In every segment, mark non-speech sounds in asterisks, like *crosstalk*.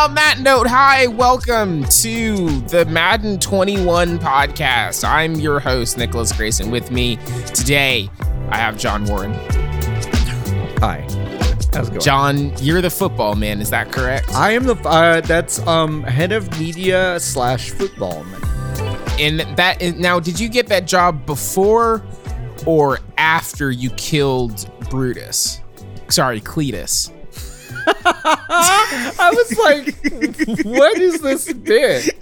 on that note, hi, welcome to the Madden 21 podcast. I'm your host, Nicholas Grayson. With me today, I have John Warren. Hi. How's it going? John, you're the football man, is that correct? I am the uh, that's um head of media slash football man. And that is, now, did you get that job before or after you killed Brutus? Sorry, Cletus. *laughs* I was like, what is this bit?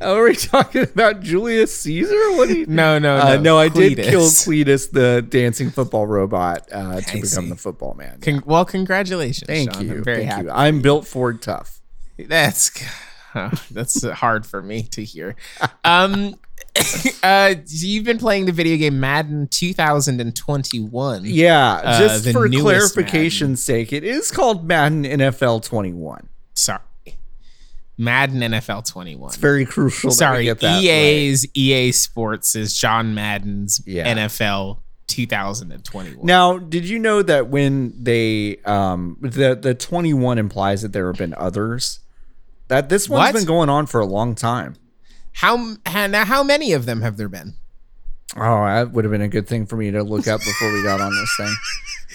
Are we talking about Julius Caesar? What do you? No, no, Uh, no. no, I did kill Cletus, the dancing football robot, uh, to I become see. the football man. Con- well, congratulations. Thank Sean. you. I'm very Thank happy. you. I'm built Ford tough. That's *laughs* that's hard for me to hear. Um, *laughs* *laughs* uh, you've been playing the video game Madden 2021. Yeah, Uh, just the for clarification's sake, it is called Madden NFL 21. Sorry, Madden NFL 21. It's very crucial. Sorry, E get that right. EA's EA Sports is John Madden's Yeah. NFL 2021. Now, did you know that when they um the the 21 implies that there have been others? That this one's What? been going on for a long time. How how- now how many of them have there been? Oh, that would have been a good thing for me to look up before we got on this thing.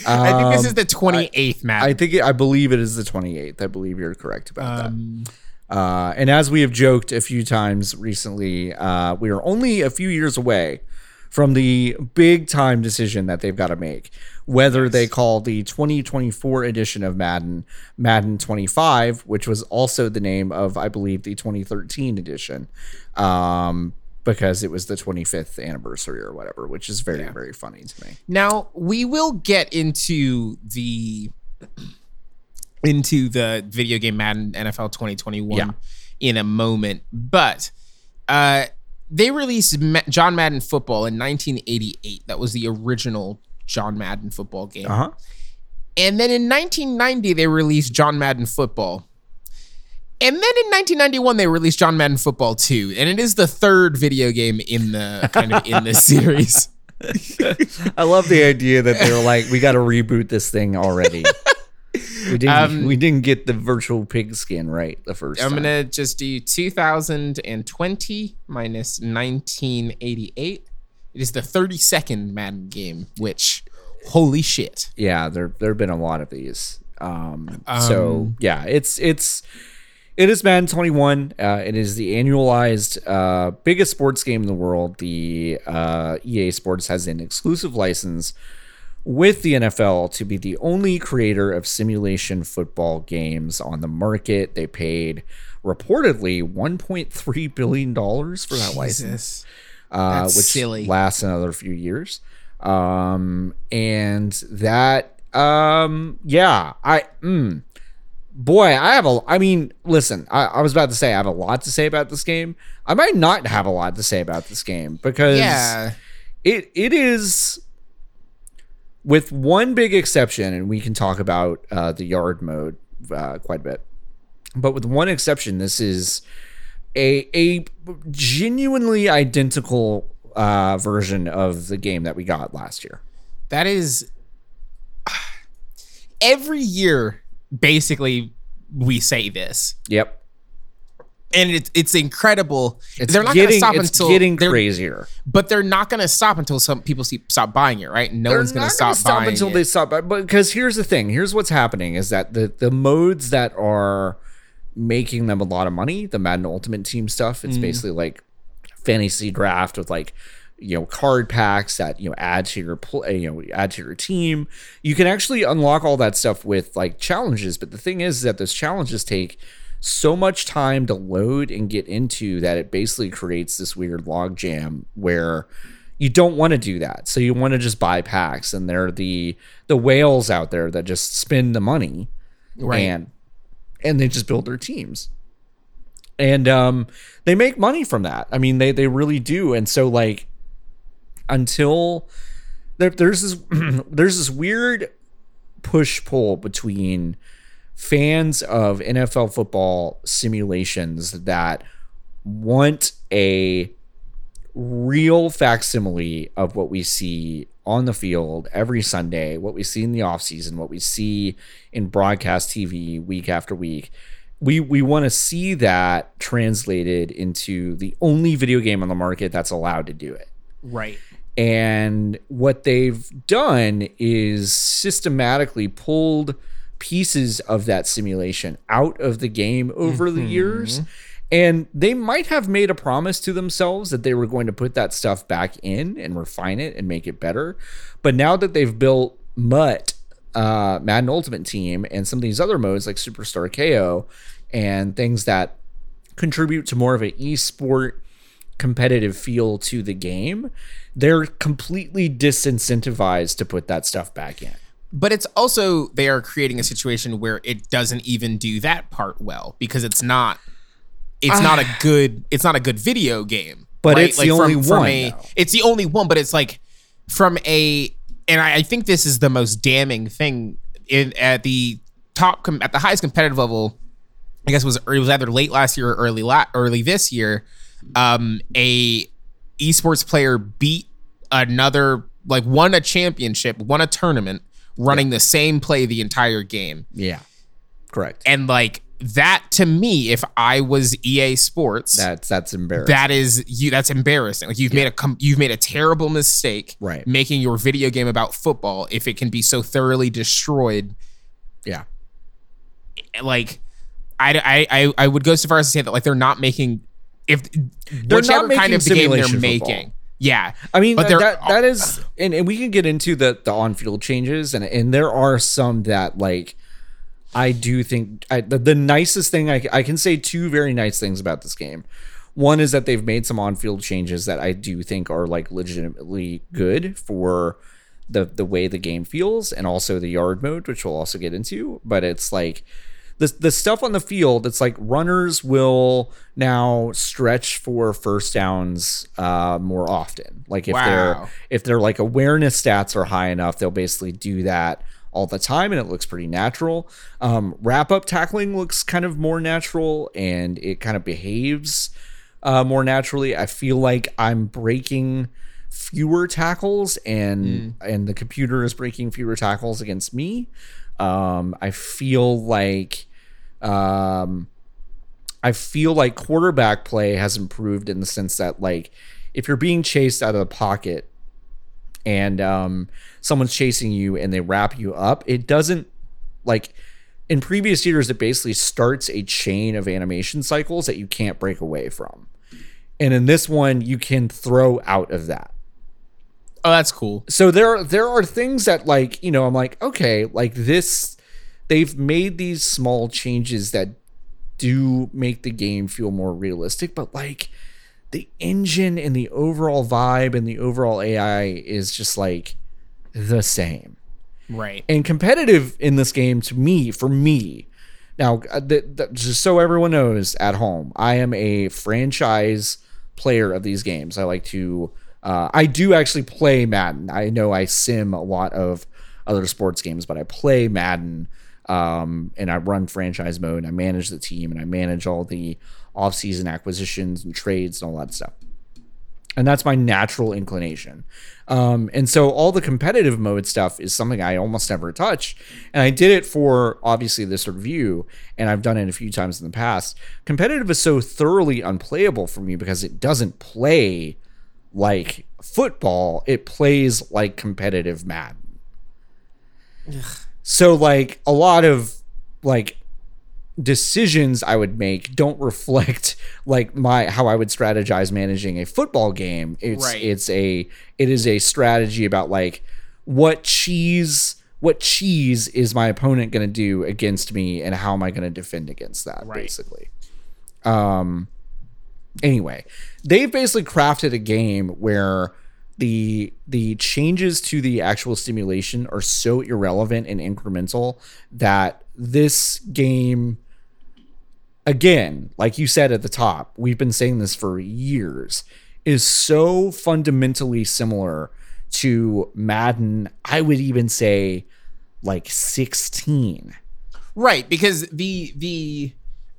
*laughs* I think this Um, is the 28th Madden. I think it, I believe it is the 28th. I believe you're correct about um, that. Uh, and as we have joked a few times recently, uh, we are only a few years away from the big time decision that they've got to make whether they call the 2024 edition of Madden Madden 25, which was also the name of, I believe, the 2013 edition, um, because it was the 25th anniversary or whatever, which is very, very funny to me. Now we will get into the into the video game Madden NFL 2021 Yeah. in a moment, but uh, they released Ma- John Madden Football in 1988. That was the original John Madden football game, Uh huh. and then in 1990 they released John Madden Football. And then in 1991 they released John Madden Football 2, and it is the third video game in the kind of in this series. *laughs* I love the idea that they're like, we got to reboot this thing already. *laughs* *laughs* We didn't. Um, we didn't get the virtual pig skin right the 1st I'm time. gonna just do 2020 minus 1988. It is the 32nd Madden game, which, holy shit! yeah, there there have been a lot of these. Um, so Um, yeah, it's it's it is Madden 21. Uh, it is the annualized uh, biggest sports game in the world. The uh, EA Sports has an exclusive license with the NFL to be the only creator of simulation football games on the market. They paid reportedly 1.3 billion dollars for that license uh, which silly. lasts another few years. Um, and that, um, yeah, I, mm, boy, I have a, I mean, listen, I, I was about to say I have a lot to say about this game. I might not have a lot to say about this game because Yeah, it it is with one big exception and we can talk about uh, the yard mode uh, quite a bit. But with one exception this is a a genuinely identical uh, version of the game that we got last year. That is. *sighs* Every year, basically, we say this, yep and it's it's incredible. it's they're not getting gonna stop it's until getting crazier but they're not gonna stop until some people see, stop buying it. Right? No They're one's gonna not stop, buying until it. they stop. But because here's the thing: here's what's happening is that the the modes that are making them a lot of money, the Madden Ultimate Team stuff, Mm. it's basically like fantasy draft with like you know card packs that you know add to your pl- you know add to your team. You can actually unlock all that stuff with like challenges, but the thing is that those challenges take so much time to load and get into that it basically creates this weird log jam where you don't want to do that. So you want to just buy packs and they're the the whales out there that just spend the money Right. and and they just build their teams. And um they make money from that. I mean they they really do. And so like until there, there's this *clears throat* there's this weird push pull between fans of NFL football simulations that want a real facsimile of what we see on the field every Sunday, what we see in the offseason, what we see in broadcast TV week after week, we we want to see that translated into the only video game on the market that's allowed to do it. Right. And what they've done is systematically pulled pieces of that simulation out of the game over the years. And they might have made a promise to themselves that they were going to put that stuff back in and refine it and make it better. But now that they've built Mutt, uh, Madden Ultimate Team, and some of these other modes like Superstar KO and things that contribute to more of an esport competitive feel to the game, they're completely disincentivized to put that stuff back in. But it's also they are creating a situation where it doesn't even do that part well because it's not it's not a *sighs* good it's not a good video game. But it's the only one, a, it's the only one, but it's like from a and I, I think this is the most damning thing in at the top com, at the highest competitive level. I guess it was it was either late last year or early la- early this year. Um, a esports player beat another like won a championship, won a tournament, running the same play the entire game. Yeah. Correct. And like that to me, if I was EA Sports, That's that's embarrassing. that is you. That's embarrassing. Like you've made a com- you've made a terrible mistake, Right. Making your video game about football if it can be so thoroughly destroyed. yeah. Like, I I I, would go so far as to say that like they're not making if not whichever kind making of the game they're making. football. Yeah, I mean, But uh, that, that that is, and, and we can get into the the on field changes, and and there are some that like I do think I, the, the nicest thing I, I can say two very nice things about this game. One is that they've made some on field changes that I do think are like legitimately good for the the way the game feels, and also the yard mode, which we'll also get into. But it's like the the stuff on the field. It's like runners will now stretch for first downs uh, more often. Like if Wow. they're if their like awareness stats are high enough, they'll basically do that all the time, and it looks pretty natural. Um, wrap up tackling looks kind of more natural, and it kind of behaves uh, more naturally. I feel like I'm breaking fewer tackles, and and the computer is breaking fewer tackles against me. Um, I feel like um, I feel like quarterback play has improved in the sense that like if you're being chased out of the pocket and um, someone's chasing you and they wrap you up, it doesn't like in previous years it basically starts a chain of animation cycles that you can't break away from. And in this one you can throw out of that oh that's cool. so there there are things that like you know i'm like okay like this they've made these small changes that do make the game feel more realistic but like the engine and the overall vibe and the overall ai is just like the same Right. and competitive in this game to me for me now uh, th- th- just so everyone knows at home i am a franchise player of these games i like to uh, i do actually play madden i know i sim a lot of other sports games but i play madden um, and i run franchise mode And i manage the team and i manage all the off-season acquisitions and trades and all that stuff and that's my natural inclination. Um, and so all the competitive mode stuff is something I almost never touch, and I did it for obviously this review, and I've done it a few times in the past. Competitive is so thoroughly unplayable for me because it doesn't play like football; it plays like competitive Madden. So like a lot of like decisions I would make don't reflect *laughs* like my how I would strategize managing a football game. It's Right. it's a it is a strategy about like what cheese what cheese is my opponent going to do against me and how am I going to defend against that Right. basically. Um anyway, they've basically crafted a game where the the changes to the actual stimulation are so irrelevant and incremental that this game again like you said at the top we've been saying this for years is so fundamentally similar to Madden I would even say like 16 Right, because the the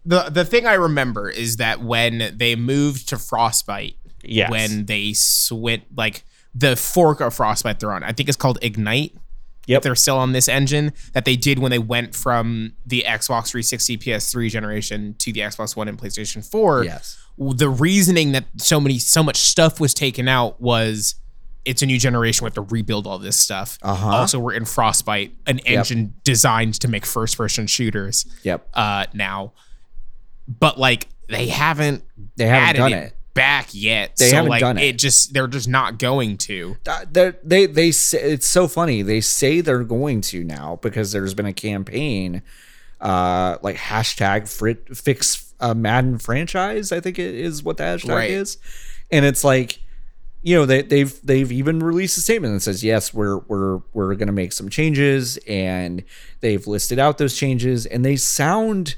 the the thing I remember is that when they moved to Frostbite, Yes. when they switch like the fork of Frostbite they're on, I think it's called Ignite. Yep. they're still on this engine that they did when they went from the Xbox 360 PS3 generation to the Xbox One and PlayStation 4. Yes. The reasoning that so many so much stuff was taken out was it's a new generation. We have to rebuild all this stuff. Uh-huh. Also, we're in Frostbite, an engine designed to make first person shooters Yep. uh now. But like they haven't They haven't added done it, it. back yet. They so haven't like done it. it just they're just not going to. Uh, they're- they they say it's so funny. They say they're going to now because there's been a campaign, uh, like hashtag frit, fix uh, Madden franchise. I think it is what the hashtag Right. is, and it's like, you know, they, they've they've even released a statement that says yes, we're we're we're gonna make some changes, and they've listed out those changes, and they sound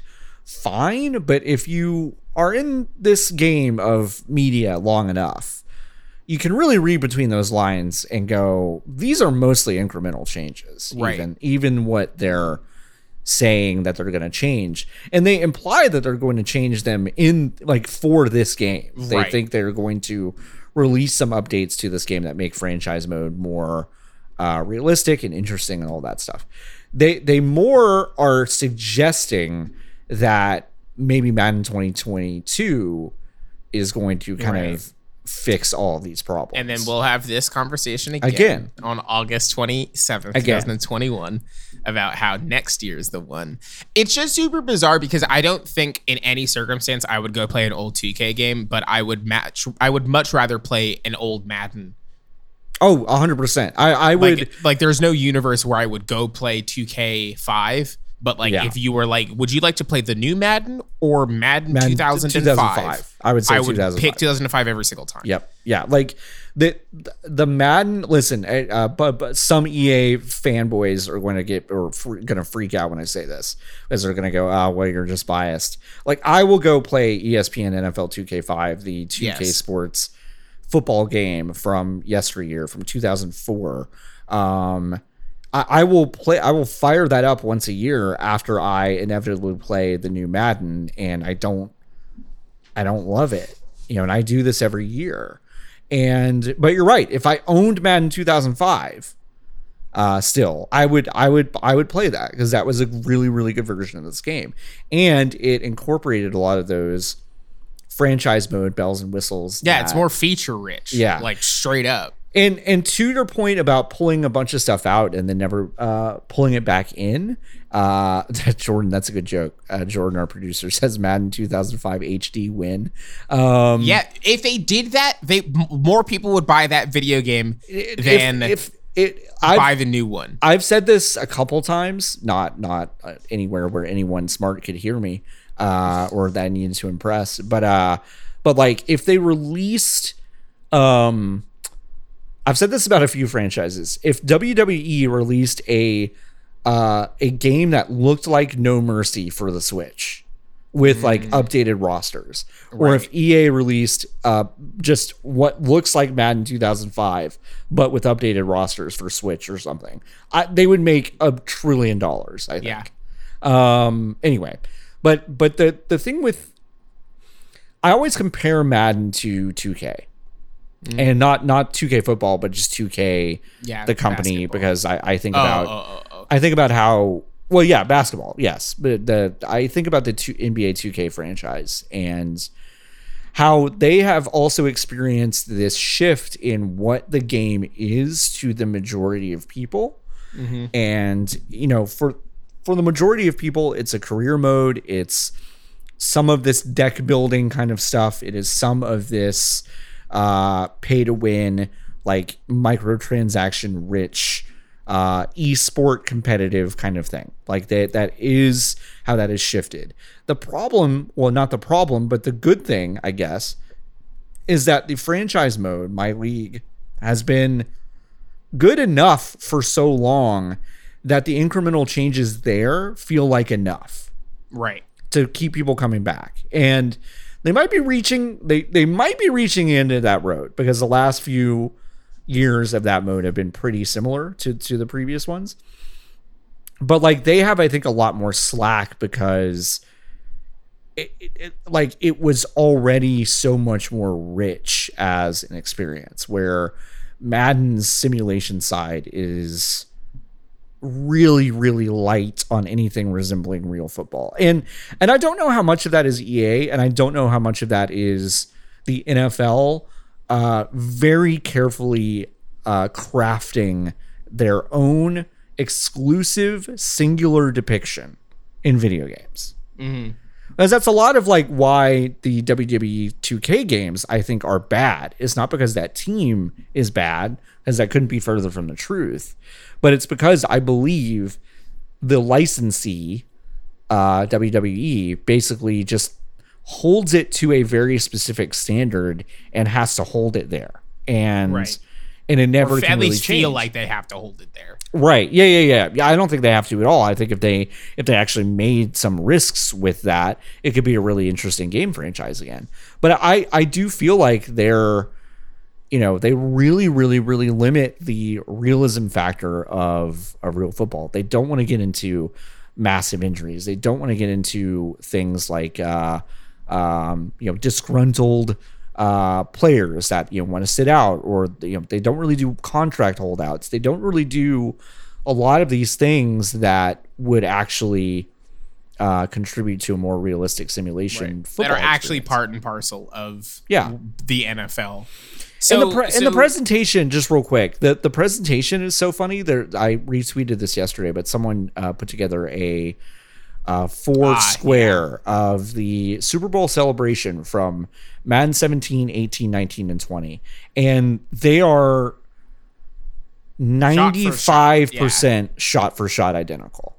fine. But if you are in this game of media long enough, you can really read between those lines and go, these are mostly incremental changes. Right. Even even what they're saying that they're going to change, and they imply that they're going to change them in like for this game. They Right. think they're going to release some updates to this game that make franchise mode more uh, realistic and interesting and all that stuff. They they more are suggesting that maybe Madden 2022 is going to kind Right. of fix all these problems. And then we'll have this conversation again, Again. on August 27th, Again. 2021 about how next year is the one. It's just super bizarre because I don't think in any circumstance I would go play an old 2K game, but I would match I would much rather play an old Madden. oh, 100%. I I would Like like there's no universe where I would go play 2K5, but like Yeah. if you were like would you like to play the new Madden or Madden, Madden 2005? 2005. I would say I would 2005. pick 2005 every single time. Yep. Yeah. Like the the Madden. Listen, uh, but but some EA fanboys are going to get or fr- going to freak out when I say this, because they're going to go, "Oh, well, you're just biased." Like I will go play ESPN NFL 2K5, the 2K Yes. Sports football game from yesteryear, from 2004. Um, I, I will play. I will fire that up once a year after I inevitably play the new Madden, and I don't I don't love it. You know, and I do this every year. And but you're right. If I owned Madden 2005, uh still, I would I would I would play that because that was a really really good version of this game. And it incorporated a lot of those franchise mode bells and whistles. Yeah, it's more feature rich. Yeah. Like straight up. And and to your point about pulling a bunch of stuff out and then never uh pulling it back in uh *laughs* jordan that's a good joke uh jordan our producer *laughs* says madden 2005 hd win um Yeah, if they did that, they more people would buy that video game if, than if it I've, buy the new one. I've said this a couple times not not uh, anywhere where anyone smart could hear me uh or that I needed to impress but uh but like if they released um I've said this about a few franchises. If WWE released a uh, a game that looked like No Mercy for the Switch with like updated rosters, or if EA released uh, just what looks like Madden 2005 but with updated rosters for Switch or something, I, they would make a trillion dollars. I think. Yeah. Um. Anyway, but but the the thing with I always compare Madden to 2K. Mm-hmm. And not not 2K football, but just 2K, Yeah, the company, basketball. because I, I think Oh, about oh, oh, oh. I think about how well, yeah, basketball, yes, but the I think about the two, NBA 2K franchise and how they have also experienced this shift in what the game is to the majority of people, mm-hmm. and you know, for for the majority of people, it's a career mode. It's some of this deck building kind of stuff. It is some of this uh, pay to win, like microtransaction rich, uh, e-sport competitive kind of thing. Like that that is how that is shifted. The problem, well, not the problem, but the good thing, I guess, is that the franchise mode, my league, has been good enough for so long that the incremental changes there feel like enough right. to keep people coming back. And they might be reaching they they might be reaching into that road because the last few years of that mode have been pretty similar to to the previous ones. But like they have I think a lot more slack because it, it, it like it was already so much more rich as an experience where Madden's simulation side is really really light on anything resembling real football. And and I don't know how much of that is EA and I don't know how much of that is the NFL uh very carefully uh crafting their own exclusive singular depiction in video games. Because that's a lot of like why the WWE 2K games I think are bad. It's not because that team is bad, as that couldn't be further from the truth, but it's because I believe the licensee, uh, WWE, basically just holds it to a very specific standard and has to hold it there, and Right. and it never Or can at really least change. feel like they have to hold it there. Right. Yeah, yeah, yeah. Yeah, I don't think they have to at all. I think if they if they actually made some risks with that, it could be a really interesting game franchise again. But I I do feel like they're you know, they really really really limit the realism factor of of real football. They don't want to get into massive injuries. They don't want to get into things like uh um, you know, disgruntled uh, players that you know want to sit out, or you know they don't really do contract holdouts. They don't really do a lot of these things that would actually uh, contribute to a more realistic simulation. that football are actually experience. part and parcel of Yeah. the NFL. and So, the pre- and the presentation, just real quick, the the presentation is so funny. There, I retweeted this yesterday, but someone uh, put together a uh, four Ah, square of the Super Bowl celebration from Madden 17, 18, 19, and 20, and they are ninety five percent shot for shot identical.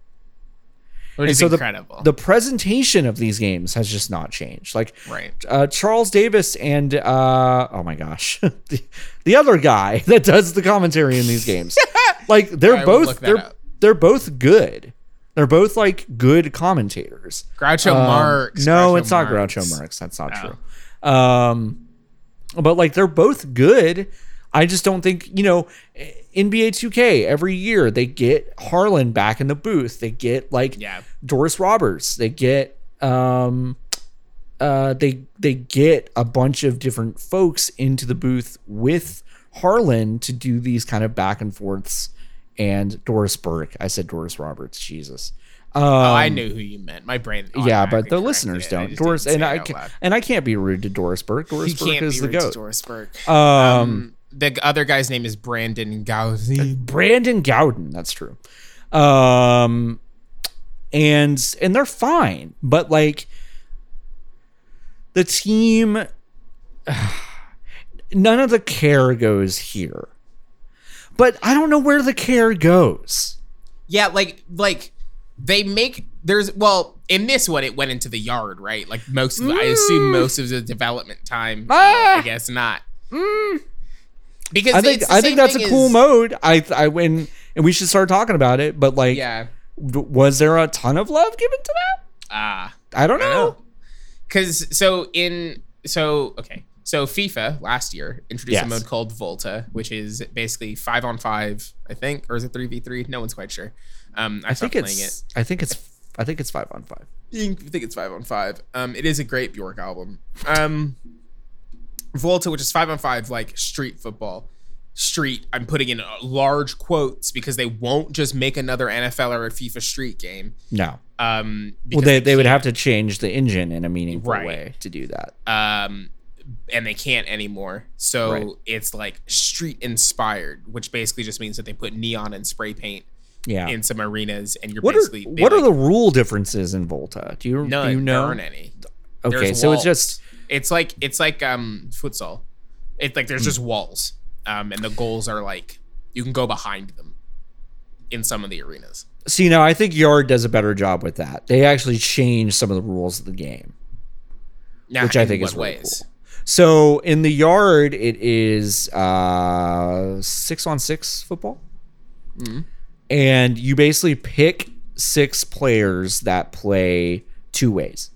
which And so the, incredible. the presentation of these games has just not changed. Like right. uh, Charles Davis and uh, oh my gosh, *laughs* the, the other guy *laughs* that does the commentary in these games, *laughs* like they're I both they're they're both good. They're both like good commentators. Groucho Um, Marx. No, Groucho it's not Marx. Groucho Marx. That's not Oh. true. Um, but like they're both good. I just don't think you know NBA 2K every year they get Harlan back in the booth. They get like Yeah. Doris Roberts. They get um uh they they get a bunch of different folks into the booth with Harlan to do these kind of back and forths and Doris Burke. I said Doris Roberts. Jesus. Um, Oh, I knew who you meant. My brain. yeah, but the listeners it. Don't. Doris and I can, and I can't be rude to Doris Burke. Doris Burke is the goat. Doris Burke. Um, Um, the other guy's name is Brandon Gowsey. Brandon Gaudin. That's true. Um, and and they're fine, but like the team, *sighs* none of the care goes here. But I don't know where the care goes. Yeah, like like they make there's well in this one it went into the yard right like most of the, I assume most of the development time. uh, Mm. Ah. I guess not. Because I think I think that's a cool as- mode. I I when and we should start talking about it. But like, Yeah. was there a ton of love given to that? Ah. I don't know. know. Because so in so okay so FIFA last year introduced Yes. a mode called Volta, which is basically five on five, I think, or is it three v three? No one's quite sure. Um, I, I think playing it. it's I think it's I think it's five on five. I think it's five on five. Um, it is a great Bjork album. Um, Volta, which is five on five, like street football. Street, I'm putting in uh, large quotes because they won't just make another NFL or a FIFA Street game. No. Um, Well, because they, they would have to change the engine in a meaningful Right. way to do that. um, and they can't anymore. So Right. it's like street inspired, which basically just means that they put neon and spray paint Yeah. in some arenas, and you're what are basically they, what are the rule differences in Volta? Do you none? do you There know? aren't any. Okay, There's so walls. it's just It's like it's like um futsal. It's like there's just walls. Um and the goals are like you can go behind them in some of the arenas. see now. I think Yard does a better job with that. They actually change some of the rules of the game, Now, which I in think is really ways? cool. So in the Yard, it is uh, six on six football, Mm-hmm. and you basically pick six players that play two ways.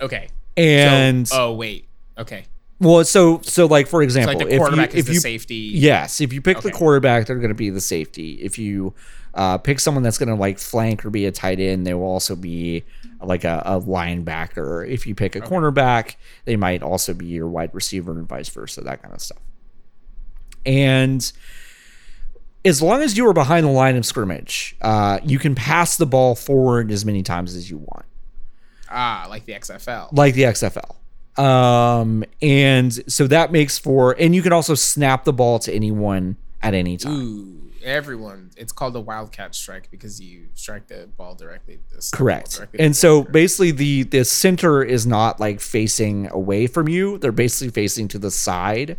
Okay. And So, oh wait. Okay. Well, so so like for So example, like the if quarterback you is if the you safety. Yes, if you pick the quarterback, they're going to be the safety. If you uh, pick someone that's going to like flank or be a tight end, they will also be like a, a linebacker. If you pick a cornerback, they might also be your wide receiver and vice versa, that kind of stuff. And as long as you are behind the line of scrimmage, uh, you can pass the ball forward as many times as you want, Ah, like the XFL. like the XFL. Um, and so that makes for, and you can also snap the ball to anyone at any time. Ooh, everyone. It's called a wildcat strike because you strike the ball directly. The snap ball Correct. directly And so basically the the center is not like facing away from you. They're basically facing to the side.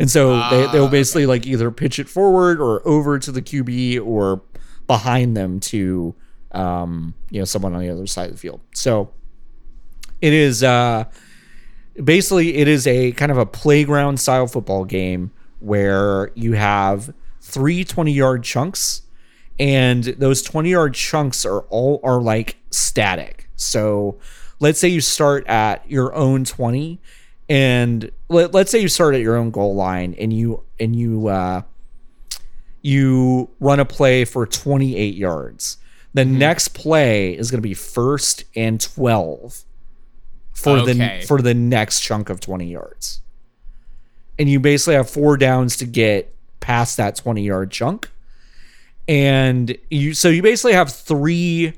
And so they, they'll basically like either pitch it forward or over to the QB or behind them to um, you know, someone on the other side of the field. So it is uh basically it is a kind of a playground style football game where you have three 20 yard chunks and those 20 yard chunks are all are like static. So let's say you start at your own 20 and let, let's say you start at your own goal line and you and you uh you run a play for 28 yards. The next play is going to be first and 12 for Okay. the for the next chunk of 20 yards. And you basically have four downs to get past that 20 yard chunk. And you so you basically have three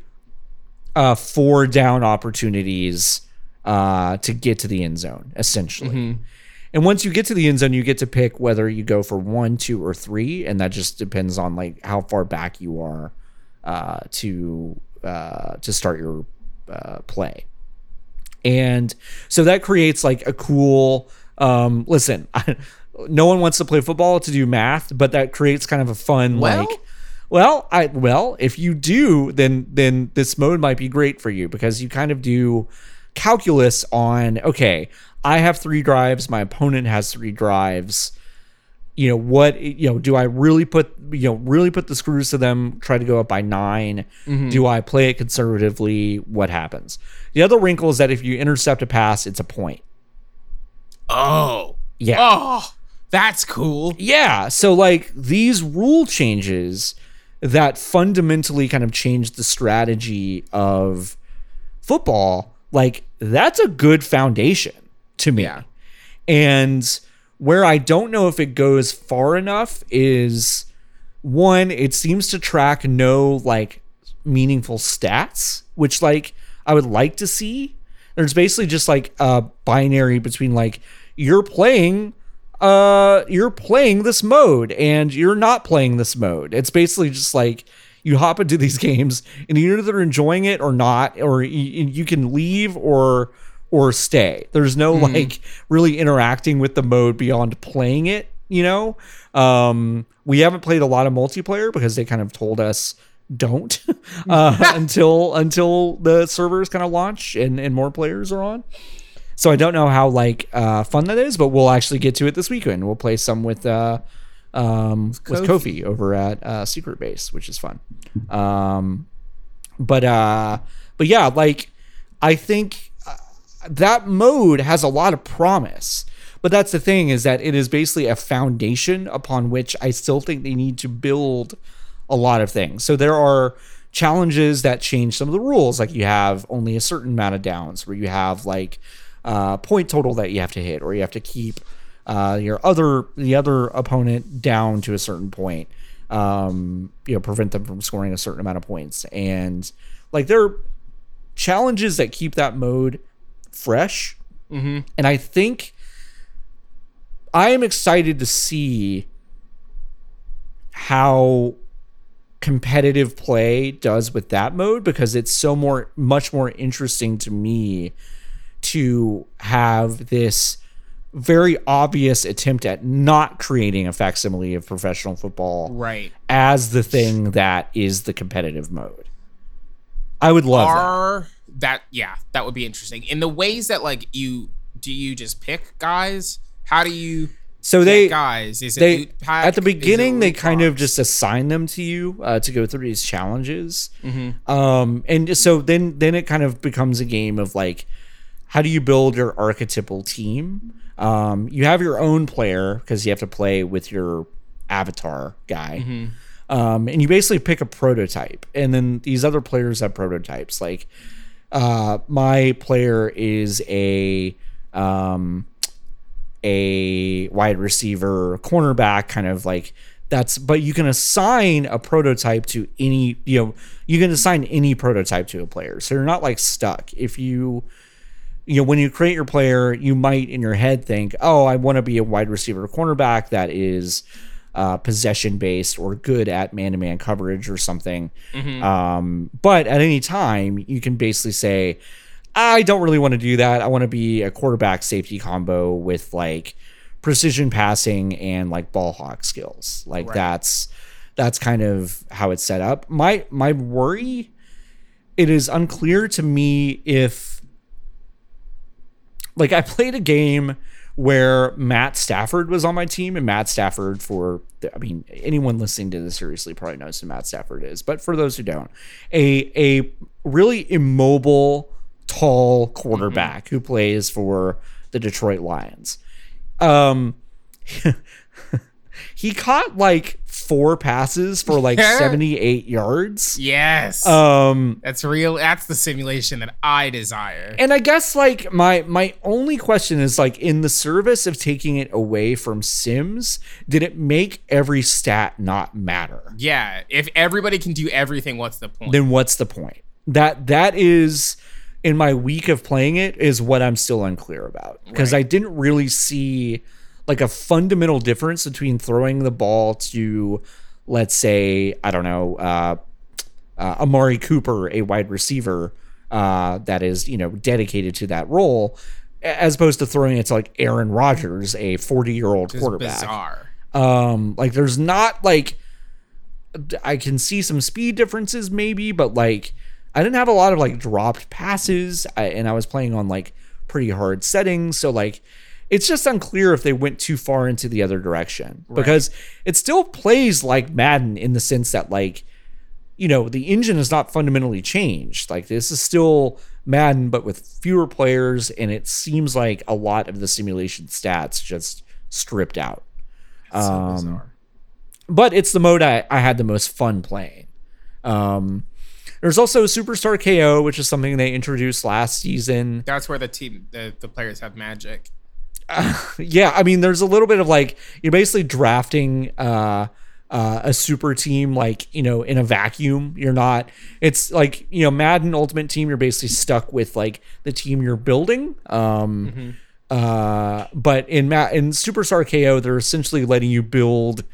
uh four down opportunities uh to get to the end zone essentially. And once you get to the end zone you get to pick whether you go for one two or three. And that just depends on like how far back you are uh to uh to start your uh play and so that creates like a cool um listen *laughs* no one wants to play football to do math but that creates kind of a fun Well- like well i well if you do then then this mode might be great for you because you kind of do calculus on okay i have three drives my opponent has three drives you know what you know do i really put you know really put the screws to them try to go up by 9 mm-hmm. do i play it conservatively? What happens? The other wrinkle is that if you intercept a pass it's a point. Oh, yeah. Oh, that's cool. yeah so like these rule changes that fundamentally kind of change the strategy of football like that's a good foundation to me. Yeah. and where i don't know if it goes far enough is one it seems to track no like meaningful stats which like i would like to see. There's basically just like a binary between like you're playing uh you're playing this mode and you're not playing this mode. It's basically just like you hop into these *laughs* games and either enjoying it or not or you, you can leave or or stay. There's no like really interacting with the mode beyond playing it you know? Um we haven't played a lot of multiplayer because they kind of told us don't *laughs* uh, *laughs* until until the servers kind of launch and and more players are on. So I don't know how like uh, fun that is, but we'll actually get to it this weekend. We'll play some with uh, um, with Kofi over at uh, Secret Base, which is fun. Um, but uh, but yeah, like I think that mode has a lot of promise. But that's the thing is that it is basically a foundation upon which I still think they need to build a lot of things. So there are challenges that change some of the rules, like you have only a certain amount of downs, where you have like uh, point total that you have to hit, or you have to keep uh, your other the other opponent down to a certain point. Um, you know, prevent them from scoring a certain amount of points, and like there are challenges that keep that mode fresh. Mm-hmm. And I think I am excited to see how competitive play does with that mode because it's so more much more interesting to me to have this very obvious attempt at not creating a facsimile of professional football Right. as the thing that is the competitive mode. I would love. Are that yeah, that would be interesting. In the ways that like you do you just pick guys? How do you So they guys? Is it they loot pack? at the beginning they kind of just assign them to you uh, to go through these challenges Mm-hmm. um and so then then it kind of becomes a game of like how do you build your archetypal team um you have your own player because you have to play with your avatar guy Mm-hmm. um and you basically pick a prototype and then these other players have prototypes like uh my player is a um a wide receiver cornerback kind of like that's but you can assign a prototype to any you know you can assign any prototype to a player. So you're not like stuck. If you you know when you create your player you might in your head think oh i want to be a wide receiver cornerback that is uh, possession based or good at man-to-man coverage or something. Um, but at any time you can basically say i don't really want to do that. I want to be a quarterback safety combo with like precision passing and like ball hawk skills. Like Right. that's that's kind of how it's set up. My my worry it is unclear to me if like I played a game where Matt Stafford was on my team, and Matt Stafford, for I mean, anyone listening to this seriously probably knows who Matt Stafford is, but for those who don't, a a really immobile, tall quarterback who plays for the Detroit Lions. Um, *laughs* he caught like four passes for like seventy eight yards. Yes. Um, that's real. That's the simulation that I desire. and I guess like my my only question is like in the service of taking it away from Sims, did it make every stat not matter? yeah. If everybody can do everything, what's the point? Then what's the point? That that is in my week of playing it is what I'm still unclear about because Right. I didn't really see like a fundamental difference between throwing the ball to let's say I don't know uh, uh, Amari Cooper, a wide receiver uh, that is you know dedicated to that role, as opposed to throwing it to like Aaron Rodgers, a 40 year old quarterback. bizarre. Um, like there's not like I can see some speed differences maybe, but like I didn't have a lot of like dropped passes, I, and I was playing on like pretty hard settings, so like it's just unclear if they went too far into the other direction because it still plays like Madden in the sense that like you know the engine is not fundamentally changed. Like this is still Madden, but with fewer players, and it seems like a lot of the simulation stats just stripped out So Um, bizarre. but it's the mode I, I had the most fun playing. Um, there's also Superstar KO, which is something they introduced last season. That's where the team, the, the players have magic. *laughs* Yeah, I mean, there's a little bit of like you're basically drafting uh, uh, a super team, like you know, in a vacuum. You're not. It's like you know, Madden Ultimate Team. You're basically stuck with like the team you're building. Um, uh, but in Ma- in Superstar KO, they're essentially letting you build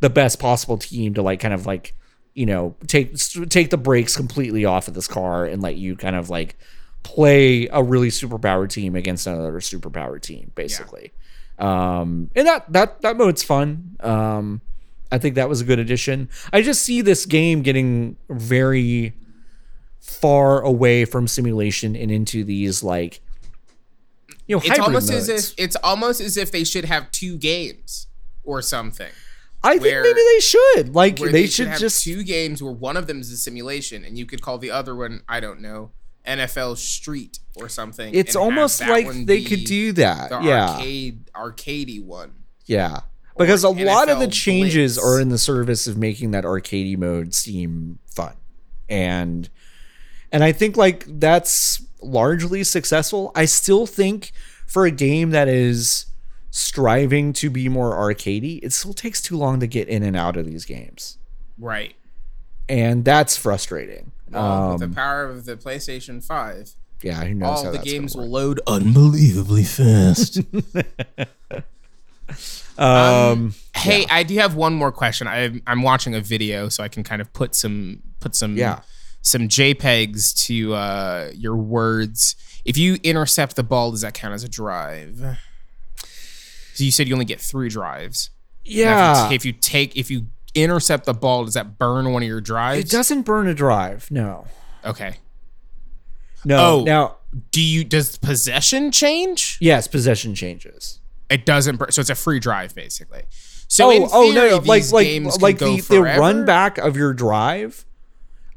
the best possible team to like kind of like you know take take the brakes completely off of this car and let you kind of like play a really superpowered team against another superpowered team basically. Um and that that that mode's fun. Um i think that was a good addition. I just see this game getting very far away from simulation and into these like you know It's hybrid almost modes. as if it's almost as if they should have two games or something. i think maybe they should. Like Where they, they, should have just two games where one of them is a simulation, and you could call the other one I don't know NFL Street or something. it's almost like they be could do that the yeah arcade arcadey one. Yeah. Because a lot of the changes Blitz. are in the service of making that arcadey mode seem fun. And and I think like that's largely successful. I still think for a game that is striving to be more arcadey, it still takes too long to get in and out of these games. Right. And that's frustrating. Well, with the Um, power of the PlayStation Five, yeah, who knows all how the games will load unbelievably fast. *laughs* Um, Hey, I do have one more question. I'm I'm watching a video, so I can kind of put some put some Yeah. some JPEGs to uh, your words. If you intercept the ball, does that count as a drive? So you said you only get three drives. Yeah. If you, if you take if you intercept the ball, does that burn one of your drives? It doesn't burn a drive. No. Okay. No. Oh. Now, Do you does possession change? yes, possession changes. It doesn't burn. So it's a free drive basically. So oh, in oh no, theory, no, like these like like go the, the run back of your drive.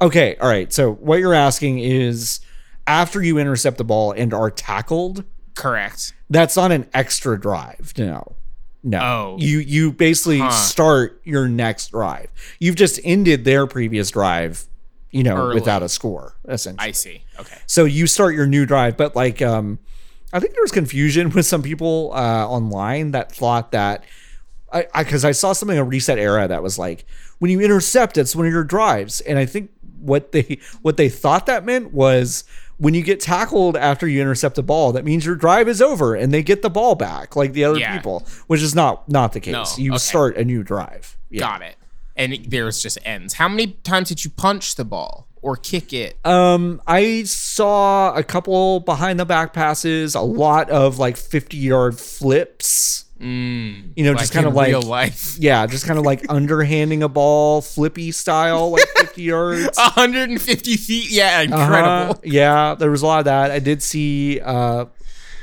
Okay, all right. So what you're asking is after you intercept the ball and are tackled, Correct. that's not an extra drive. No. No. Oh. You you basically Huh. start your next drive. You've just ended their previous drive, you know, Early. without a score, essentially. I see. Okay. So you start your new drive, but like um I think there was confusion *laughs* with some people uh online that thought that I because I, saw something on ResetEra that was like when you intercept, it's one of your drives, and I think what they what they thought that meant was when you get tackled after you intercept a ball, that means your drive is over and they get the ball back like the other Yeah. people, which is not not the case. No, you okay. start a new drive. Yeah. Got it. And it- there's just ends. How many times did you punch the ball or kick it? Um, I saw a couple behind the back passes, a lot of like 50 yard flips. Mm, You know, just kind of like real life. *laughs* yeah, just kind of like underhanding a ball, flippy style, like 50 *laughs* yards. 150 feet. Yeah, incredible. Uh-huh. *laughs* Yeah, there was a lot of that. I did see uh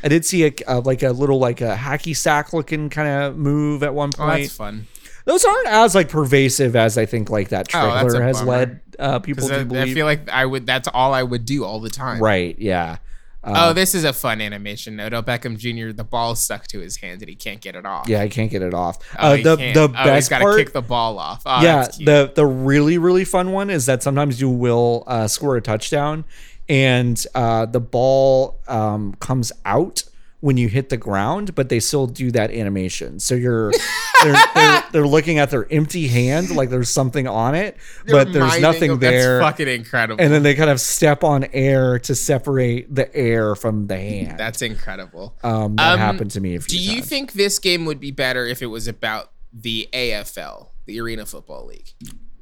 I did see a, uh like a little like a hacky sack looking kind of move at one point. that's fun. Those aren't as like pervasive as I think like that Oh, trailer a has led uh people to I, I feel like I would. That's all I would do all the time. right, yeah. Uh, Oh, this is a fun animation. Odell Beckham Jr. The ball stuck to his hand and he can't get it off. yeah, I can't get it off. Oh, uh, he the can't. the oh, he's best got to kick the ball off. Oh, yeah, the the really really fun one is that sometimes you will uh, score a touchdown, and uh, the ball um, comes out when you hit the ground, but they still do that animation. So you're *laughs* they're, they're, they're looking at their empty hand like there's something on it, but there's nothing there. That's fucking incredible. and then they kind of step on air to separate the air from the hand. that's incredible. um, that Um, happened to me Do you times. think this game would be better if it was about the AFL, the Arena Football League?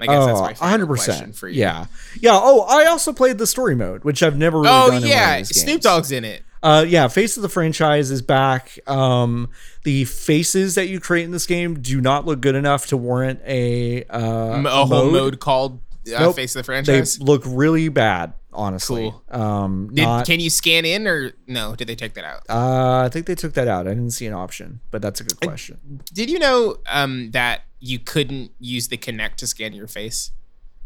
I guess that's my Oh, final 100%. question for you. Yeah. Yeah. Oh, I also played the story mode, which I've never really Oh done in one of yeah, Snoop. Dogg's in it. Uh, yeah, face of the franchise is back. Um, the faces that you create in this game do not look good enough to warrant a uh, a whole mode, called uh, Nope. Face of the Franchise. They look really bad, honestly. cool. Um, Did, not. can you scan in or no? Did they take that out? uh, I think they took that out. I didn't see an option, but that's a good question. Did you know um, that you couldn't use the Kinect to scan your face?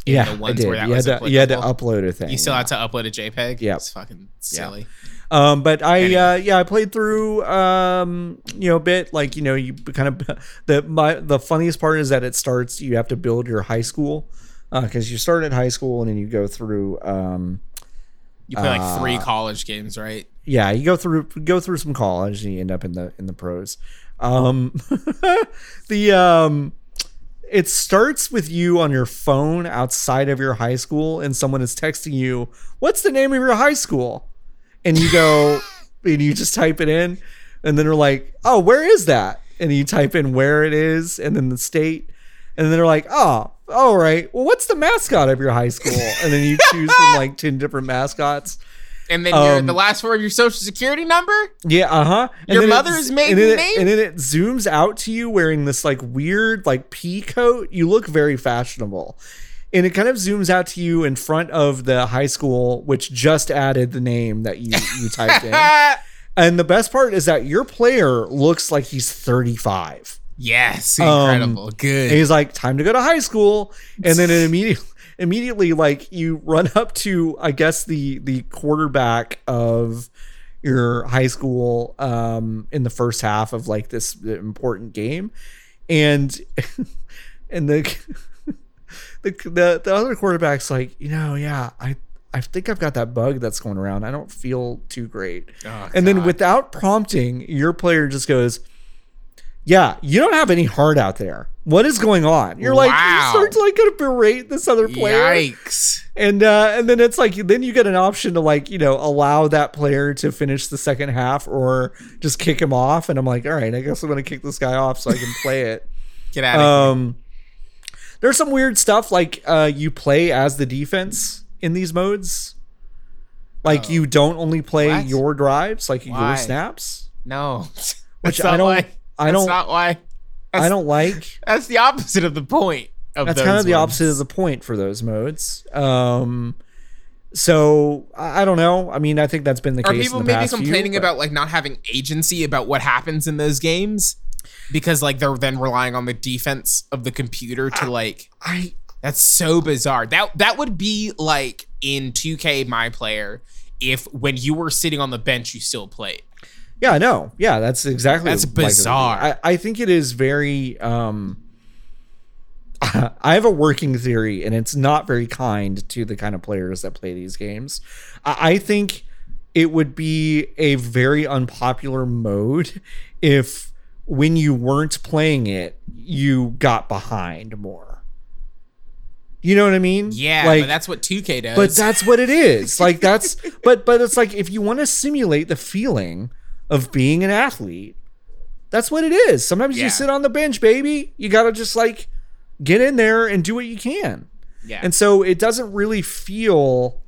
Yeah, the I ones did. where that You had, to, you had to upload a thing. You still yeah. had to upload a JPEG. Yeah, it's fucking silly. Um, but I Anyway. uh, yeah, I played through um, you know, a bit like you know, you kind of *laughs* the my the funniest part is that it starts. You have to build your high school because you start at high school and then you go through. Um, You play like three Uh, college games, right? yeah, you go through go through some college and you end up in the in the pros. Um, *laughs* the um, it starts with you on your phone outside of your high school, and someone is texting you, "What's the name of your high school?" And you go, *laughs* and you just type it in, and then they're like, "Oh, where is that?" And you type in where it is, and then the state, and then they're like, "Oh, all right. Well, what's the mascot of your high school?" And then you choose from like ten different mascots. And then um, the last four of your social security number. Yeah, uh huh. Your mother's maiden and then it, name? and then it zooms out to you wearing this like weird like pea coat. You look very fashionable, and it kind of zooms out to you in front of the high school, which just added the name that you you typed in. *laughs* And the best part is that your player looks like he's thirty five. yes, Um, incredible, good. And he's like, time to go to high school. And then it *laughs* immediately immediately like you run up to I guess the the quarterback of your high school um in the first half of like this important game. And *laughs* and the *laughs* the the, the other quarterback's like, you know, yeah, I I think I've got that bug that's going around. I don't feel too great. Oh, and then without prompting, your player just goes, yeah, you don't have any heart out there. What is going on? You're like, you start to like kind of berate this other player, Yikes! and uh, and then it's like then you get an option to like you know allow that player to finish the second half or just kick him off. And I'm like, all right, I guess I'm gonna kick this guy off so I can play it. *laughs* Get out of here. Um, there's some weird stuff like uh, you play as the defense in these modes. Like Oh. you don't only play What? your drives, like Why? your snaps, No, *laughs* which I don't. why- I don't. not why. I don't like. *laughs* That's the opposite of the point. Of That's kind of the ones. opposite of the point for those modes. Um, so I I don't know. I mean, I think that's been the Are case. people in the maybe few, complaining but- about like not having agency about what happens in those games because like they're then relying on the defense of the computer to like I that's so bizarre. That that would be like in 2K my player if when you were sitting on the bench you still played. Yeah, I know. Yeah, that's exactly. That's like it would be. bizarre. I, I think it is very. Um, *laughs* I have a working theory, and it's not very kind to the kind of players that play these games. I, I think it would be a very unpopular mode if when you weren't playing it, you got behind more. You know what I mean? Yeah, like but that's what 2K does. but that's what it is. Like that's *laughs* but but it's like if you want to simulate the feeling of being an athlete, that's what it is. Sometimes Yeah. you sit on the bench, baby. You got to just like get in there and do what you can. yeah. And so it doesn't really feel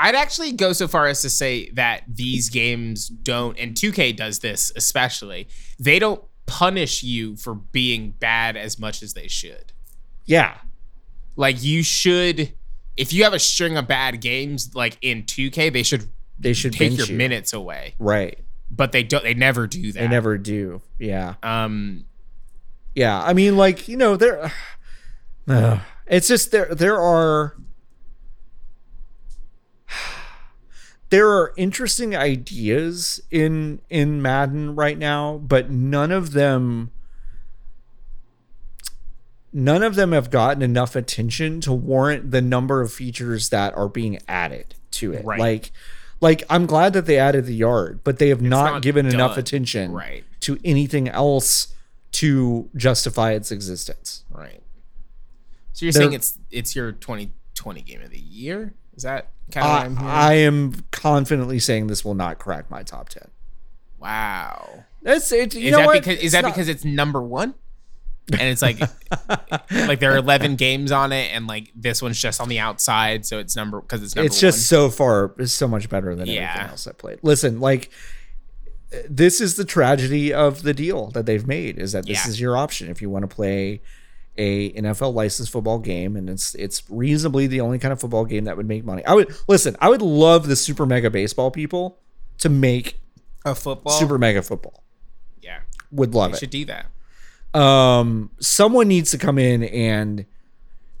I'd actually go so far as to say that these games don't, and 2K does this especially, they don't punish you for being bad as much as they should. yeah. Like, you should, if you have a string of bad games, like in 2K, they should They should take your you. minutes away. Right. But they don't, they never do that. They never do. Yeah. Um, Yeah, I mean, like you know, there. *sighs* Uh, it's just there. There are. *sighs* There are interesting ideas in in Madden right now, but none of them. None of them have gotten enough attention to warrant the number of features that are being added to it. Right. Like, like I'm glad that they added the yard, but they have not, not given enough attention Right. to anything else to justify its existence. right. So you're They're- saying it's it's your 2020 game of the year? Is that kind of what I, I'm hearing? I am confidently saying this will not crack my top ten. wow. That's it. You is know that what? because is It's that not- because it's number one? And it's like like there are 11 games on it and like this one's just on the outside so it's number because it's number one. it's just one. so far it's so much better than Yeah. everything else I played. Listen, like this is the tragedy of the deal that they've made is that this Yeah. is your option if you want to play a NFL licensed football game and it's it's reasonably the only kind of football game that would make money. I would listen, I would love the super mega baseball people to make a football super mega football. yeah Would love we it. should do that um someone needs to come in and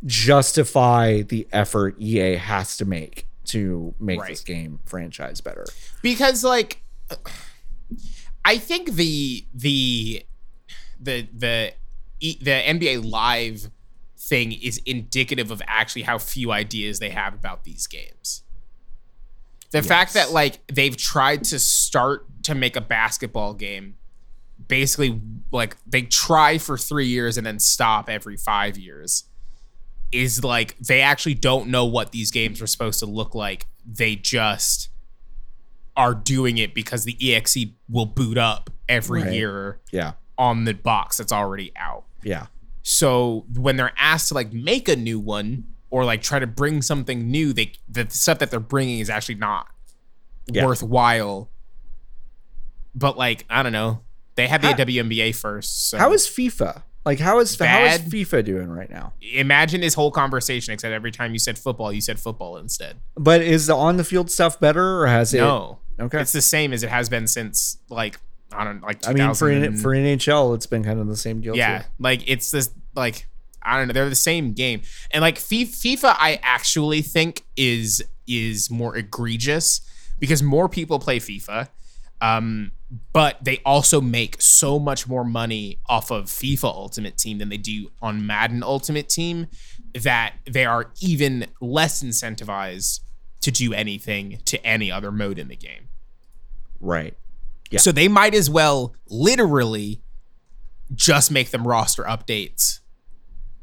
justify the effort EA has to make to make Right. this game franchise better. because like I think the the the the the NBA live thing is indicative of actually how few ideas they have about these games. The fact that like they've tried to start to make a basketball game basically like they try for 3 years and then stop every 5 years is like they actually don't know what these games are supposed to look like. They just are doing it because the EXE will boot up every Right. year Yeah. on the box that's already out. Yeah. So when they're asked to like make a new one or like try to bring something new, they the stuff that they're bringing is actually not Yeah. worthwhile. But like I don't know, they had the How- WNBA first. So How is FIFA? Like how is how is FIFA doing right now? imagine this whole conversation except every time you said football, you said football instead. But is the on the field stuff better or has it No, Okay. it's the same as it has been since like I don't know, like I mean for 2000 N- for NHL it's been kind of the same deal yeah too. like it's this like i don't know they're the same game and like fifa i actually think is is more egregious because more people play fifa um but they also make so much more money off of fifa ultimate team than they do on madden ultimate team that they are even less incentivized to do anything to any other mode in the game Right. Yeah. so they might as well literally just make them roster updates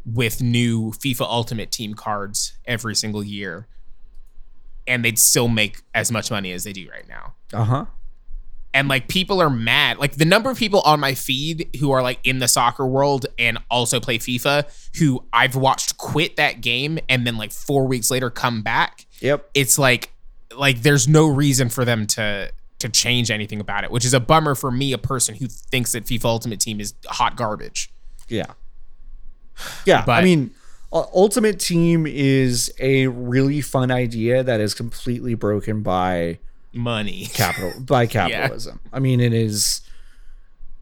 with new FIFA Ultimate Team cards every single year. And they'd still make as much money as they do right now. Uh-huh. And like people are mad. Like the number of people on my feed who are like in the soccer world and also play FIFA who I've watched quit that game and then like 4 weeks later come back Yep. it's like like there's no reason for them to to change anything about it, which is a bummer for me, a person who thinks that FIFA Ultimate Team is hot garbage. Yeah. Yeah, I mean, Ultimate Team is a really fun idea that is completely broken by Money. *laughs* capital by capitalism. I mean, it is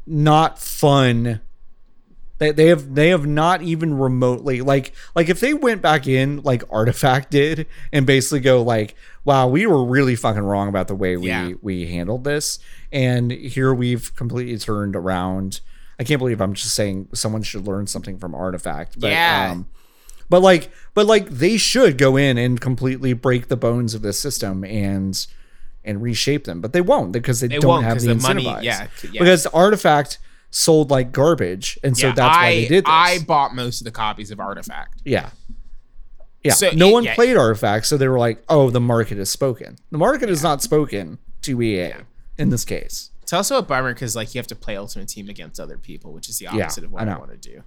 not fun. They, they have they have not even remotely like like if they went back in like Artifact did and basically go like, wow, we were really fucking wrong about the way we Yeah. we handled this, and here we've completely turned around. I can't believe I'm just saying someone should learn something from Artifact, but Yeah. um, but like but like they should go in and completely break the bones of this system and and reshape them but they won't because they, They don't have the, the money- yeah, yeah. because artifact sold like garbage, and so Yeah, that's I, why they did this. I bought most of the copies of Artifact. yeah. Yeah. So no it- one yeah. played Artifact, so they were like, "Oh, the market is spoken." The market is not spoken to EA in this case. It's also a bummer because like you have to play Ultimate Team against other people, which is the opposite of what I I, want to do.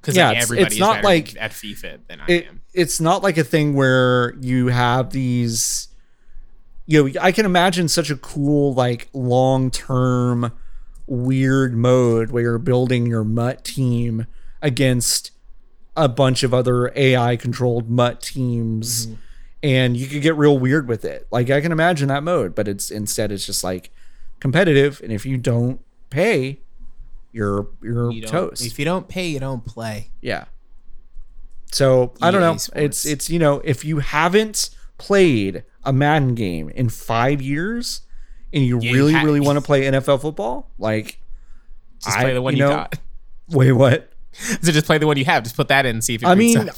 Because Yeah, like, it's- everybody it's is not like- at FIFA than I it, am. it's not like a thing where you have these you know i can imagine such a cool like long-term weird mode where you're building your mutt team against a bunch of other ai controlled mutt teams Mm-hmm. and you could get real weird with it like i can imagine that mode but it's instead it's just like competitive and if you don't pay you're you're You toast If you don't pay, you don't play. yeah. So I don't know. Sports. It's it's you know if you haven't played a Madden game in five years and you Yeah, you really really want to *laughs* play NFL football, like Just I- play the one you you, know, got. *laughs* wait what? *laughs* So just play the one you have. Just put that in and see if it I mean,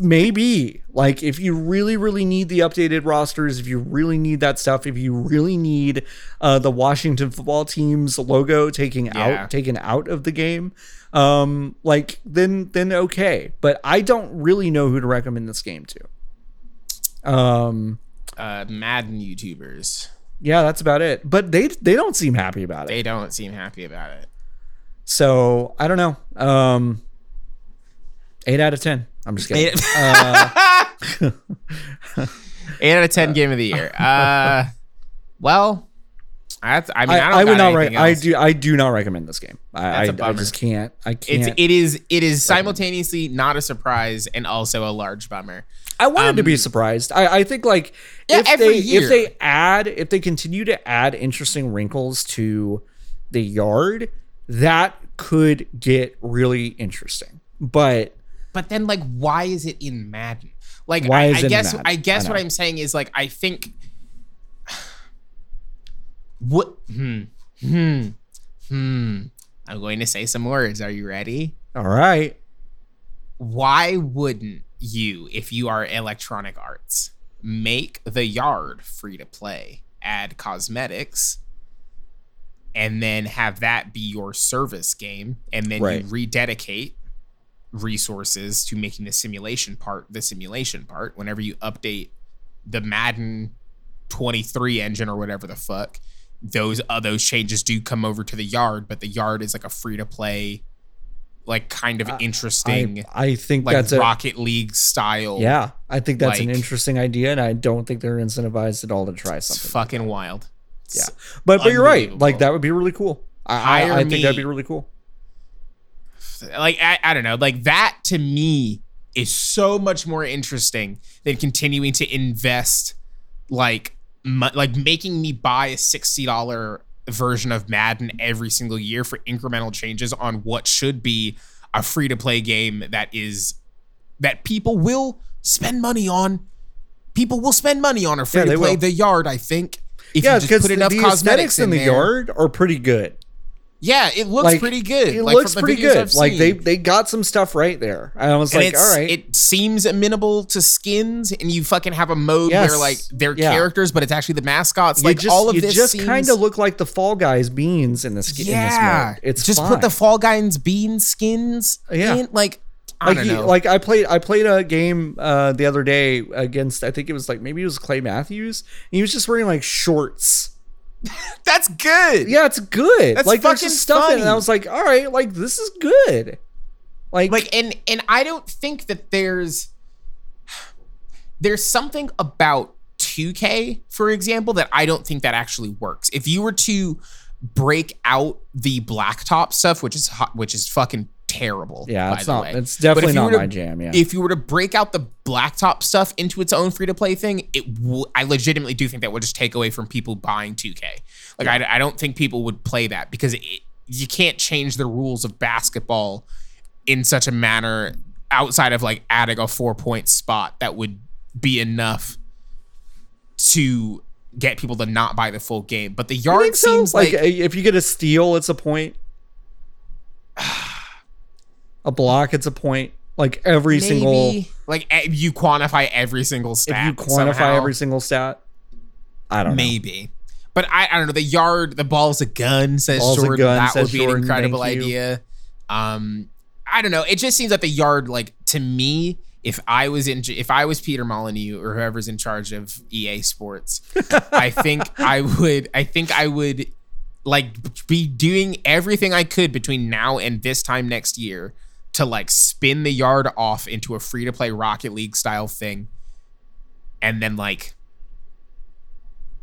maybe like if you really really need the updated rosters, if you really need that stuff, if you really need uh, the Washington football team's logo taking Yeah. out taken out of the game, um, like then then okay. But I don't really know who to recommend this game to. Um, uh, Madden YouTubers. yeah, that's about it. But they they don't seem happy about it. They don't seem happy about it. So I don't know. Um, eight out of ten. I'm just kidding. Eight, Uh, *laughs* Eight out of ten game of the year. Uh, well, that's, I mean, I, I, don't I would not. Re- I do. I do not recommend this game. I, I, That's a I bummer. just can't. I can't. it is it is simultaneously not a surprise and also a large bummer. I wanted to be um, surprised. I, I think like Yeah, if every they year. if they add if they continue to add interesting wrinkles to the yard, that could get really interesting. But But then, like, why is it in Madden? Like, Why I, is I it in guess Madden? I guess I what. I'm saying is like I think *sighs* what hmm hmm hmm. I'm going to say some words. Are you ready? all right, Why wouldn't you, if you are Electronic Arts, make the yard free to play, add cosmetics, and then have that be your service game, and then Right. you rededicate resources to making the simulation part the simulation part whenever you update the Madden 23 engine or whatever the fuck those uh, those changes do come over to the yard but the yard is like a free to play like kind of interesting I, I think like that's a Rocket League style. yeah. I think that's an interesting idea, and I don't think they're incentivized at all to try It's something. fucking wild. Yeah, but but you're right. Like that would be really cool. I, I, I think that'd be really cool. Like I, I don't know. Like that to me is so much more interesting than continuing to invest like like making me buy a $60 version of Madden every single year for incremental changes on what should be a free to play game that is that people will spend money on. People will spend money on a free to play will. the yard, I think. If yeah, because the, the cosmetics aesthetics in, the there. yard are pretty good. Yeah, it looks Like, pretty good. It like, looks from the pretty good. Like they they got some stuff right there. I was and like, all right, it seems amenable to skins, and you fucking have a mode Yes. where like they're Yeah. characters, but it's actually the mascots. you like just, all of you this just seems, kind of look like the Fall Guys beans in this in this yeah. mode. It's just fine. put the Fall Guys bean skins. Yeah. in. like I like know. like I played I played a game uh the other day against I think it was like maybe it was Clay Matthews. And he was just wearing like shorts. *laughs* that's good. Yeah, it's good. That's like fucking just stuff in it. And I was like, all right, like this is good. Like, like and and I don't think that there's there's something about 2K, for example, that I don't think that actually works. If you were to break out the blacktop stuff, which is hot, which is fucking terrible. yeah, it's not way. it's definitely not to- my jam. Yeah. If you were to break out the blacktop stuff into its own free to play thing, it w- I legitimately do think that would just take away from people buying 2K. Like I, I don't think people would play that because it, you can't change the rules of basketball in such a manner outside of like adding a four point spot that would be enough to get people to not buy the full game. But the yard think so? seems like, like if you get a steal, it's a point. *sighs* *sighs* a block, it's a point. Like every single like you quantify every single stat. if stat. you quantify somehow. every single stat. I don't know. maybe but I, I don't know. The yard, the ball's a gun, says Ball's Jordan. gun, that says would be Jordan, an incredible thank you. idea. Um, I don't know. It just seems that the yard, like to me, if I was in, if I was Peter Molyneux or whoever's in charge of EA Sports, *laughs* I think I would. I think I would like be doing everything I could between now and this time next year to like spin the yard off into a free to play Rocket League style thing, and then like.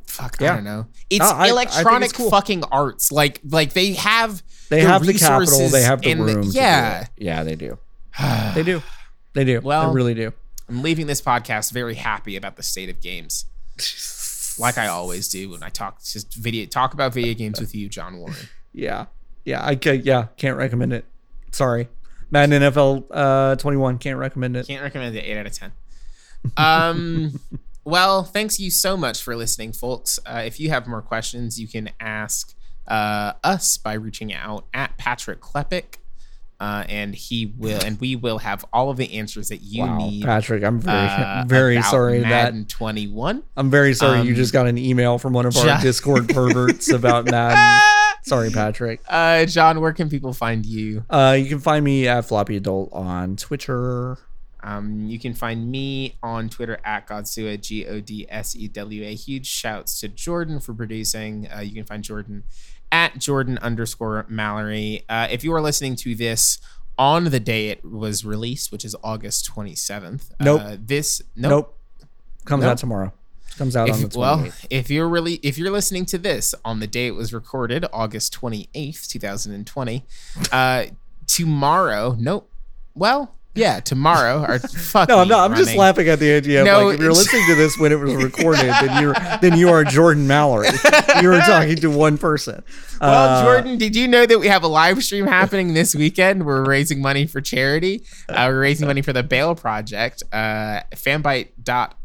Fuck, I don't know. It's No, I- I electronic it's cool. fucking arts. Like, like they have They the have the capital. They have the room. do yeah, yeah, *sighs* they do. They do. They do. Well- they really do. I'm leaving this podcast very happy about the state of games, like I always do when I talk just video talk about video games with you, John Warren. *laughs* Yeah, yeah. I can. Yeah, can't recommend it. Sorry, Madden NFL uh, 21. Can't recommend it. Can't recommend it. Eight out of ten. Um. *laughs* well, thanks you so much for listening, folks. Uh, if you have more questions, you can ask uh, us by reaching out at Patrick Klepek. Uh, and he will, and we will have all of the answers that you wow, need. Patrick, I'm very, uh, *laughs* very about sorry that Madden 21. I'm very sorry you Um, just got an email from one of our Discord perverts about *laughs* Madden. Sorry, Patrick. *laughs* Uh, John, where can people find you? Uh, you can find me at Floppy Adult on Twitter. Um, you can find me on Twitter at Godsewa, G O D S E W A. Huge shouts to Jordan for producing. Uh, you can find Jordan at Jordan underscore Mallory. Uh, if you are listening to this on the day it was released, which is August 27th, Nope. uh, this, nope. Nope. Comes Nope. out tomorrow. Comes out on the 28th. well, if you're really if you're listening to this on the day it was recorded, August 28th, 2020, uh tomorrow, nope. Well, yeah, tomorrow or fuck *laughs* no, I'm not. I'm just laughing at the idea of No, like if you're listening to this when it was *laughs* recorded, then you're then you are Jordan Mallory. *laughs* you were talking to one person. Well, Uh, Jordan, did you know that we have a live stream happening this weekend? We're raising money for charity. Uh, we're raising money for the Bail Project. Uh,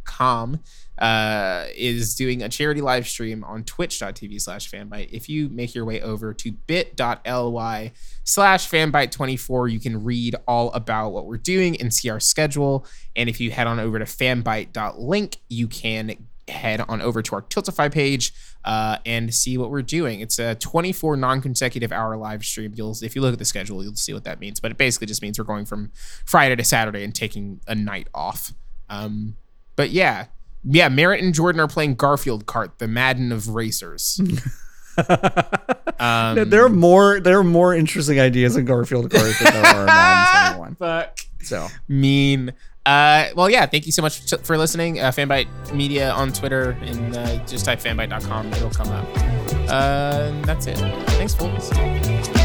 fanbyte.com uh, is doing a charity live stream on twitch.tv slash fanbyte. If you make your way over to bit.ly slash fanbyte24, you can read all about what we're doing and see our schedule. And if you head on over to fanbyte.link, you can head on over to our Tiltify page uh, and see what we're doing. It's a 24 non-consecutive hour live stream. You'll, if you look at the schedule, you'll see what that means. But it basically just means we're going from Friday to Saturday and taking a night off. Um, but yeah, yeah, Merritt and Jordan are playing Garfield Kart, the Madden of racers. *laughs* um, there are more there are more interesting ideas in Garfield Kart than there are in Madden *laughs* 21. fuck So mean. Uh, well, yeah, thank you so much for listening. Uh, Fanbyte Media on Twitter and uh, just type fanbyte.com. It'll come up. Uh, that's it. Thanks, folks.